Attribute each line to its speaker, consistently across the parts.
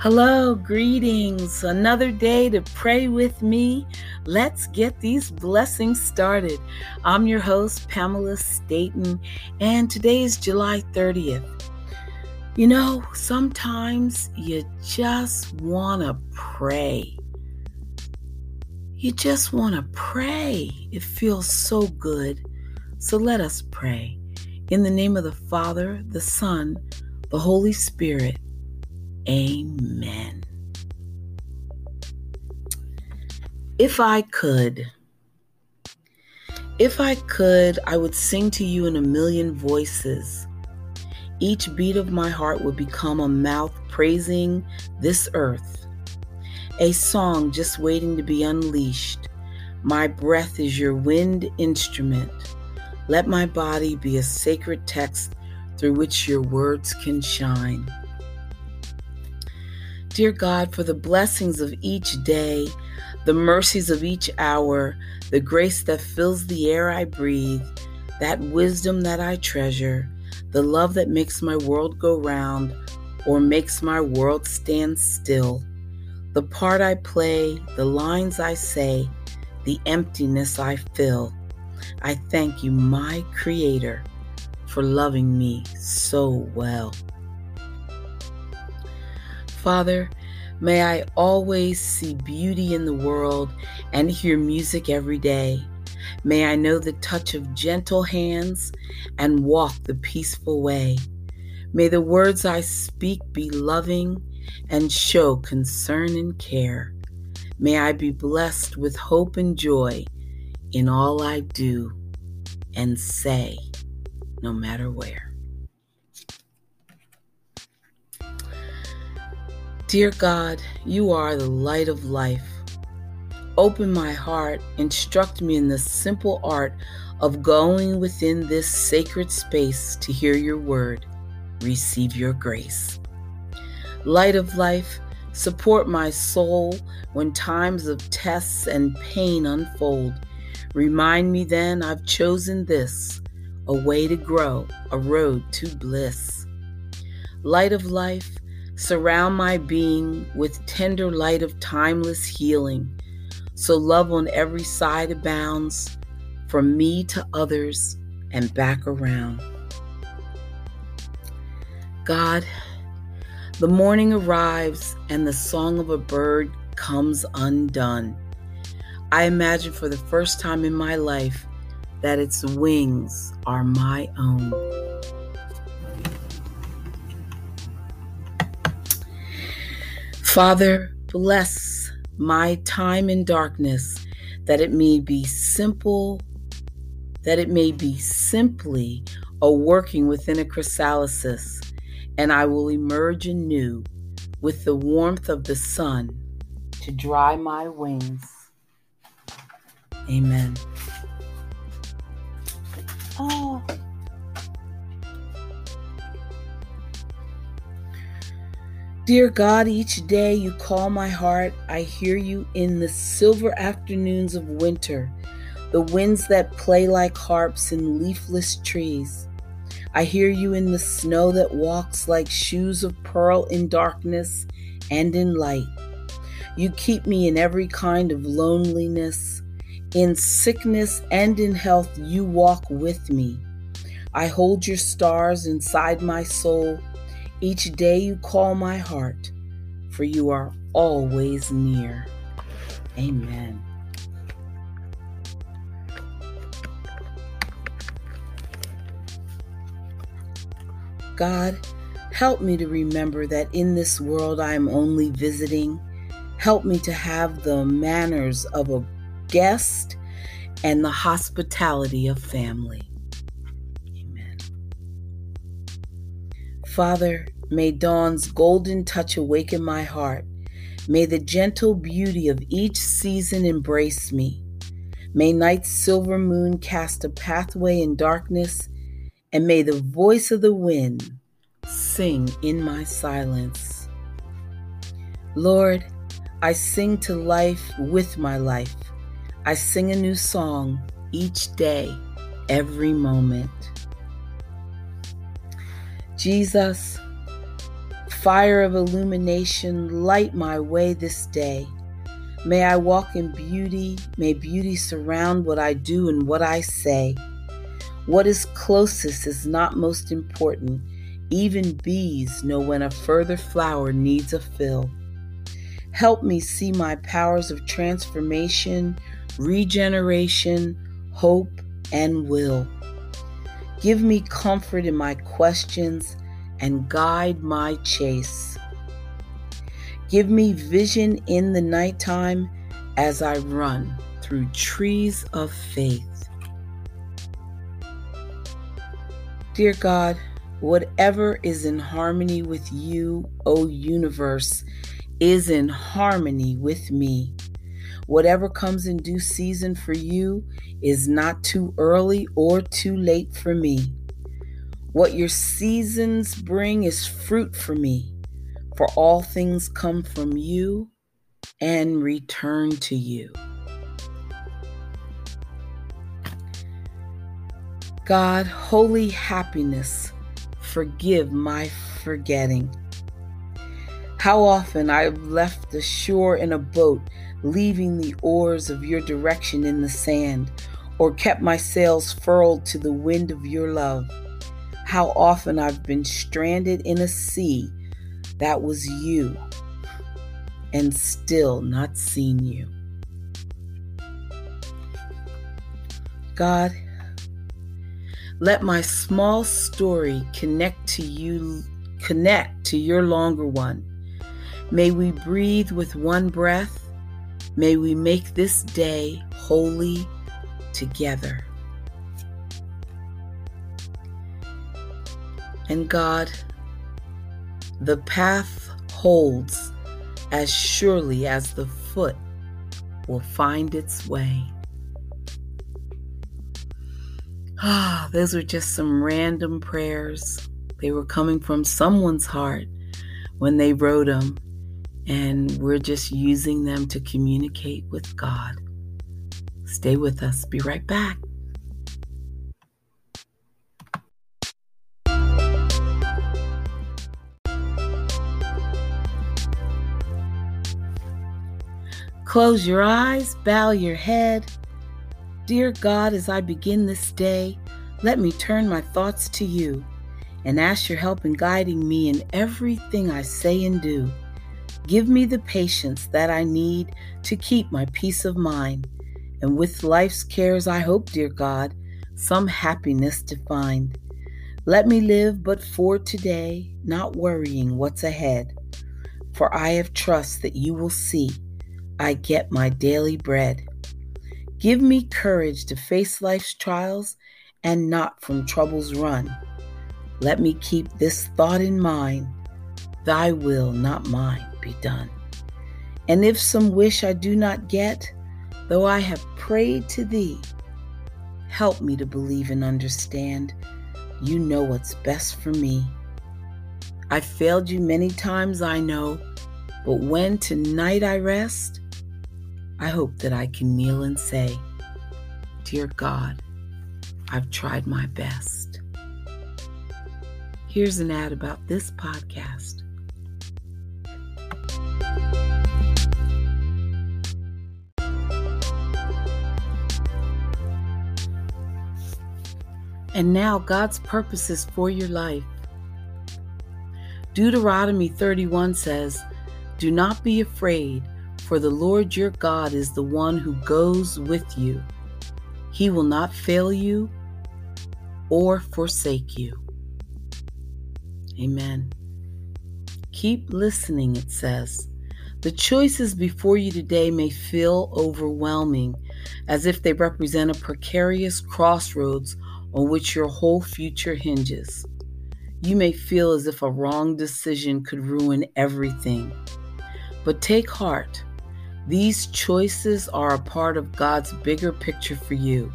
Speaker 1: Hello, greetings. Another day to pray with me. Let's get these blessings started. I'm your host, Pamela Staten, and today is July 30th. You know, sometimes you just want to pray. You just want to pray. It feels so good. So let us pray. In the name of the Father, the Son, the Holy Spirit. Amen. If I could, if I could, I would sing to you in a million voices. Each beat of my heart would become a mouth praising this earth, a song just waiting to be unleashed. My breath is your wind instrument. Let my body be a sacred text through which your words can shine. Dear God, for the blessings of each day, the mercies of each hour, the grace that fills the air I breathe, that wisdom that I treasure, the love that makes my world go round or makes my world stand still, the part I play, the lines I say, the emptiness I fill. I thank you, my Creator, for loving me so well. Father, may I always see beauty in the world and hear music every day. May I know the touch of gentle hands and walk the peaceful way. May the words I speak be loving and show concern and care. May I be blessed with hope and joy in all I do and say, no matter where. Dear God, you are the light of life. Open my heart, instruct me in the simple art of going within this sacred space to hear your word, receive your grace. Light of life, support my soul when times of tests and pain unfold. Remind me then I've chosen this, a way to grow, a road to bliss. Light of life, Surround my being with tender light of timeless healing, so love on every side abounds, from me to others and back around. God, the morning arrives and the song of a bird comes undone. I imagine for the first time in my life that its wings are my own. Father, bless my time in darkness that it may be simple, that it may be simply a working within a chrysalis, and I will emerge anew with the warmth of the sun to dry my wings. Amen. Oh. Dear God, each day you call my heart. I hear you in the silver afternoons of winter, the winds that play like harps in leafless trees. I hear you in the snow that walks like shoes of pearl in darkness and in light. You keep me in every kind of loneliness. In sickness and in health, you walk with me. I hold your stars inside my soul each day you call my heart, for you are always near. Amen. God, help me to remember that in this world I am only visiting. Help me to have the manners of a guest and the hospitality of family. Father, may dawn's golden touch awaken my heart. May the gentle beauty of each season embrace me. May night's silver moon cast a pathway in darkness, and may the voice of the wind sing in my silence. Lord, I sing to life with my life. I sing a new song each day, every moment. Jesus, fire of illumination light my way this day. May I walk in beauty. May beauty surround what I do and what I say. What is closest is not most important. Even bees know when a further flower needs a fill. Help me see my powers of transformation, regeneration, hope, and will. Give me comfort in my questions and guide my chase. Give me vision in the nighttime as I run through trees of faith. Dear God, whatever is in harmony with you, O universe, is in harmony with me. Whatever comes in due season for you is not too early or too late for me. What your seasons bring is fruit for me, for all things come from you and return to you. God, holy happiness, forgive my forgetting. How often I've left the shore in a boat, leaving the oars of your direction in the sand, or kept my sails furled to the wind of your love. How often I've been stranded in a sea that was you and still not seen you. God, let my small story connect to you, connect to your longer one May we breathe with one breath. May we make this day holy together. And God, the path holds as surely as the foot will find its way. Ah, those were just some random prayers. They were coming from someone's heart when they wrote them and we're just using them to communicate with God. Stay with us. Be right back. Close your eyes, bow your head. Dear God, as I begin this day, let me turn my thoughts to you and ask your help in guiding me in everything I say and do. Give me the patience that I need to keep my peace of mind, and with life's cares, I hope, dear God, some happiness to find. Let me live but for today, not worrying what's ahead. For I have trust that you will see I get my daily bread. Give me courage to face life's trials and not from troubles run. Let me keep this thought in mind Thy will, not mine be done. And if some wish I do not get, though I have prayed to thee, help me to believe and understand you know what's best for me. I failed you many times, I know, but when tonight I rest, I hope that I can kneel and say, Dear God, I've tried my best. Here's an ad about this podcast. And now God's purposes for your life. Deuteronomy 31 says, Do not be afraid, for the Lord your God is the one who goes with you. He will not fail you or forsake you. Amen. Keep listening, it says. The choices before you today may feel overwhelming, as if they represent a precarious crossroads on which your whole future hinges. You may feel as if a wrong decision could ruin everything. But take heart. These choices are a part of God's bigger picture for you.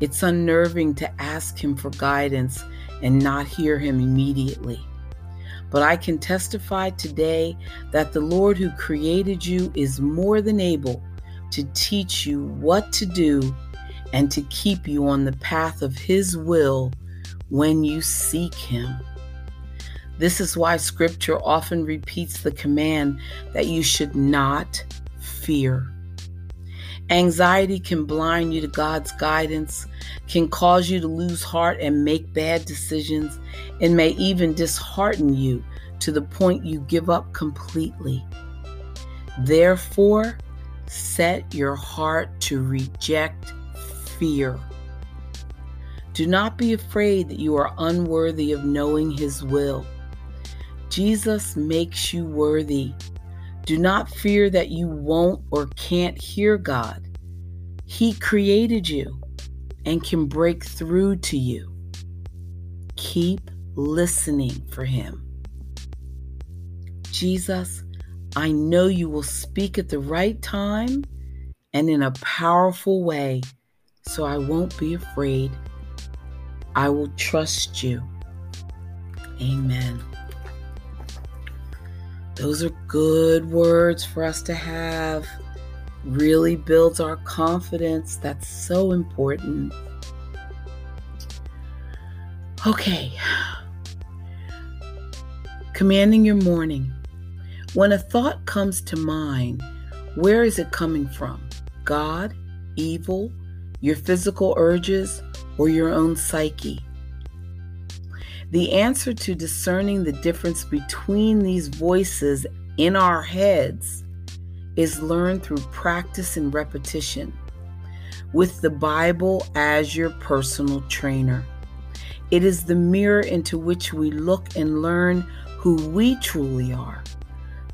Speaker 1: It's unnerving to ask Him for guidance and not hear Him immediately. But I can testify today that the Lord who created you is more than able to teach you what to do and to keep you on the path of His will when you seek Him. This is why scripture often repeats the command that you should not fear. Anxiety can blind you to God's guidance, can cause you to lose heart and make bad decisions, and may even dishearten you to the point you give up completely. Therefore, set your heart to reject fear. Do not be afraid that you are unworthy of knowing His will. Jesus makes you worthy. Do not fear that you won't or can't hear God. He created you and can break through to you. Keep listening for Him. Jesus, I know you will speak at the right time and in a powerful way, so I won't be afraid. I will trust you. Amen. Those are good words for us to have. Really builds our confidence. That's so important. Okay. Commanding your morning. When a thought comes to mind, where is it coming from? God, evil, your physical urges, or your own psyche? The answer to discerning the difference between these voices in our heads is learned through practice and repetition, with the Bible as your personal trainer. It is the mirror into which we look and learn who we truly are.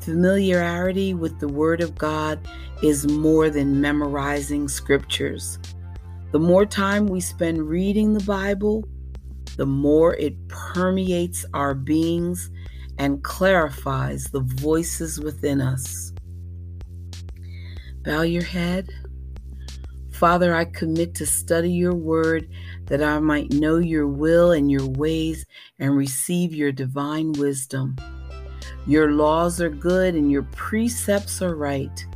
Speaker 1: Familiarity with the Word of God is more than memorizing scriptures. The more time we spend reading the Bible, the more it permeates our beings and clarifies the voices within us. Bow your head. Father, I commit to study your word that I might know your will and your ways and receive your divine wisdom. Your laws are good and your precepts are right.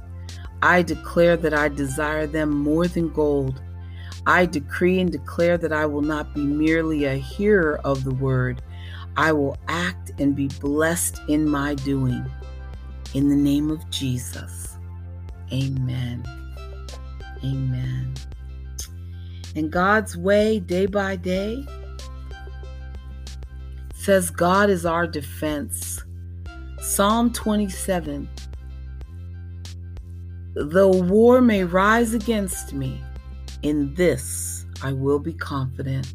Speaker 1: I declare that I desire them more than gold I decree and declare that I will not be merely a hearer of the word. I will act and be blessed in my doing. In the name of Jesus. Amen. Amen. And God's way, day by day, says God is our defense. Psalm 27 Though war may rise against me, in this I will be confident.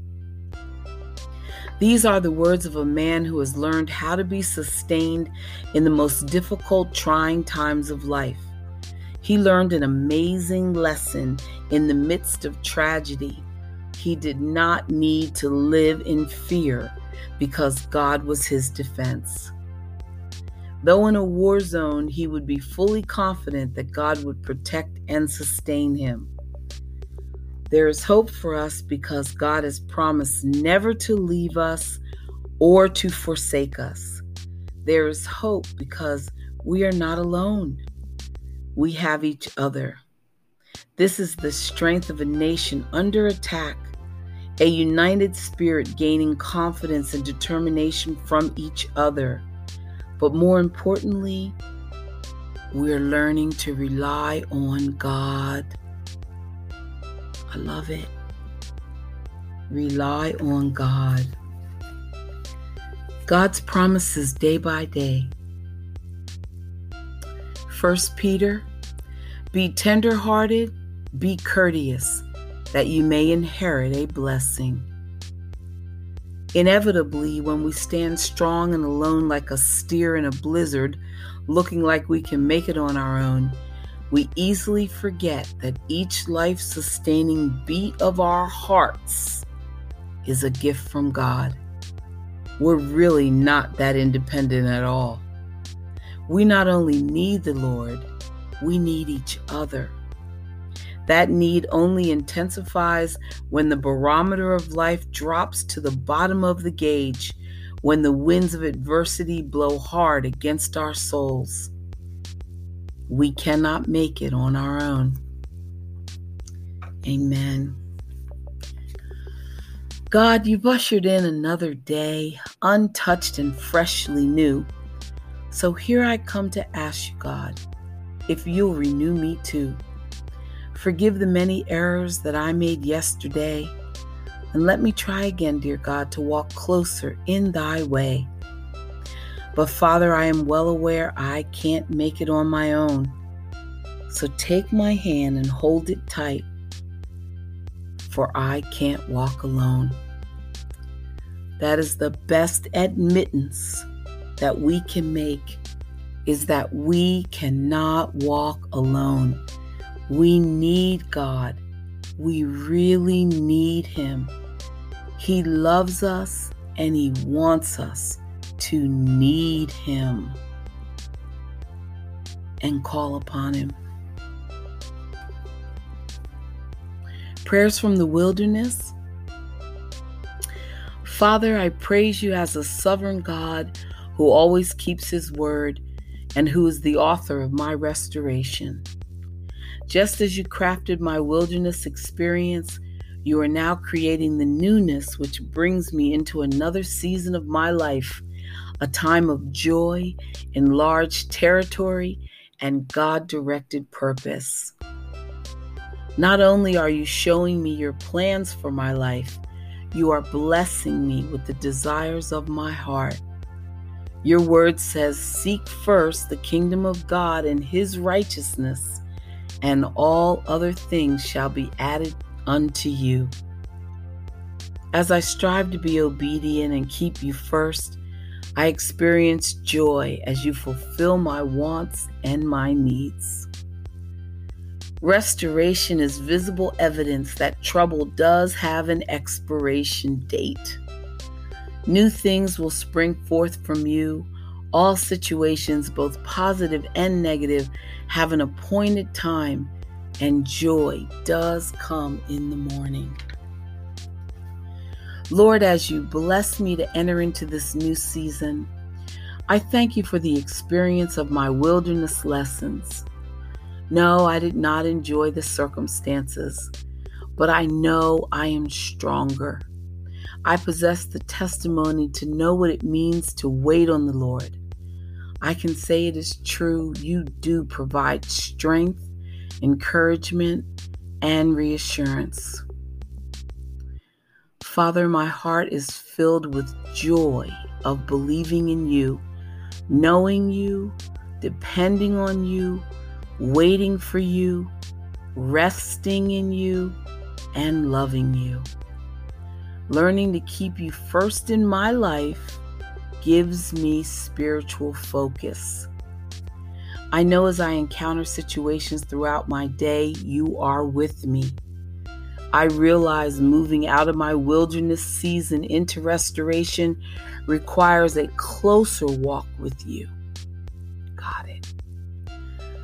Speaker 1: These are the words of a man who has learned how to be sustained in the most difficult, trying times of life. He learned an amazing lesson in the midst of tragedy. He did not need to live in fear because God was his defense. Though in a war zone, he would be fully confident that God would protect and sustain him. There is hope for us because God has promised never to leave us or to forsake us. There is hope because we are not alone. We have each other. This is the strength of a nation under attack, a united spirit gaining confidence and determination from each other. But more importantly, we're learning to rely on God. I love it. Rely on God. God's promises day by day. First Peter, be tenderhearted, be courteous, that you may inherit a blessing. Inevitably, when we stand strong and alone like a steer in a blizzard, looking like we can make it on our own, we easily forget that each life sustaining beat of our hearts is a gift from God. We're really not that independent at all. We not only need the Lord, we need each other. That need only intensifies when the barometer of life drops to the bottom of the gauge, when the winds of adversity blow hard against our souls. We cannot make it on our own. Amen. God, you've ushered in another day, untouched and freshly new. So here I come to ask you, God, if you'll renew me too. Forgive the many errors that I made yesterday, and let me try again, dear God, to walk closer in thy way. But Father, I am well aware I can't make it on my own. So take my hand and hold it tight for I can't walk alone. That is the best admittance that we can make is that we cannot walk alone. We need God. We really need Him. He loves us and He wants us to need Him and call upon Him. Prayers from the Wilderness. Father, I praise you as a sovereign God who always keeps his word and who is the author of my restoration. Just as you crafted my wilderness experience, you are now creating the newness which brings me into another season of my life, a time of joy, enlarged territory, and God directed purpose. Not only are you showing me your plans for my life, you are blessing me with the desires of my heart. Your word says, Seek first the kingdom of God and his righteousness, and all other things shall be added unto you. As I strive to be obedient and keep you first, I experience joy as you fulfill my wants and my needs. Restoration is visible evidence that trouble does have an expiration date. New things will spring forth from you. All situations, both positive and negative, have an appointed time, and joy does come in the morning. Lord, as you bless me to enter into this new season, I thank you for the experience of my wilderness lessons. No, I did not enjoy the circumstances, but I know I am stronger. I possess the testimony to know what it means to wait on the Lord. I can say it is true. You do provide strength, encouragement, and reassurance. Father, my heart is filled with joy of believing in you, knowing you, depending on you, waiting for you, resting in you, and loving you. Learning to keep you first in my life gives me spiritual focus. I know as I encounter situations throughout my day, you are with me. I realize moving out of my wilderness season into restoration requires a closer walk with you. Got it.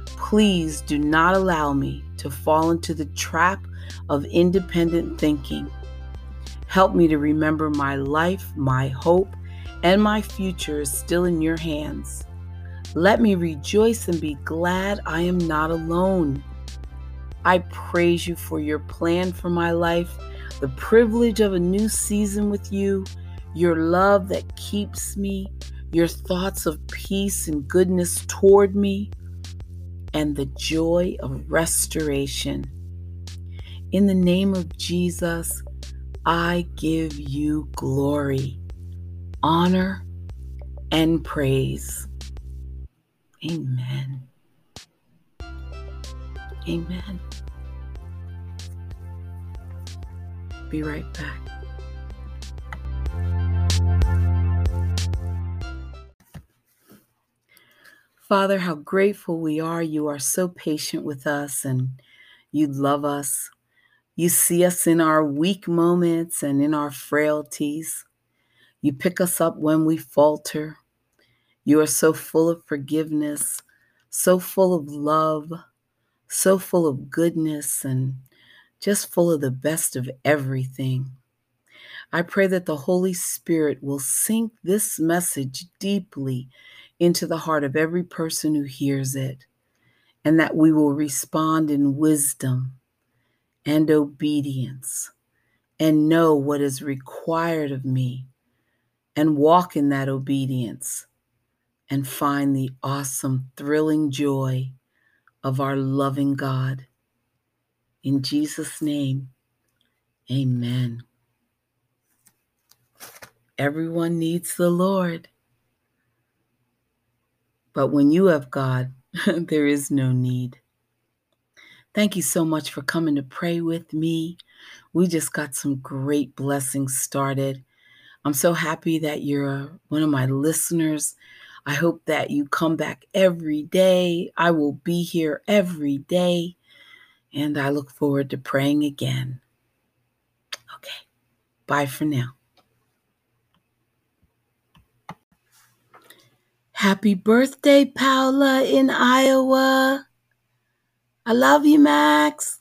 Speaker 1: Please do not allow me to fall into the trap of independent thinking. Help me to remember my life, my hope, and my future is still in your hands. Let me rejoice and be glad I am not alone. I praise you for your plan for my life, the privilege of a new season with you, your love that keeps me, your thoughts of peace and goodness toward me and the joy of restoration. In the name of Jesus, I give you glory, honor, and praise. Amen. Amen. Be right back. Father, how grateful we are. You are so patient with us and you love us. You see us in our weak moments and in our frailties. You pick us up when we falter. You are so full of forgiveness, so full of love, so full of goodness, and just full of the best of everything. I pray that the Holy Spirit will sink this message deeply into the heart of every person who hears it, and that we will respond in wisdom and obedience and know what is required of me and walk in that obedience and find the awesome, thrilling joy of our loving God. In Jesus' name, amen. Everyone needs the Lord. But when you have God, there is no need. Thank you so much for coming to pray with me. We just got some great blessings started. I'm so happy that you're one of my listeners. I hope that you come back every day. I will be here every day, and I look forward to praying again. Okay, bye for now. Happy birthday, Paula in Iowa. I love you, Max.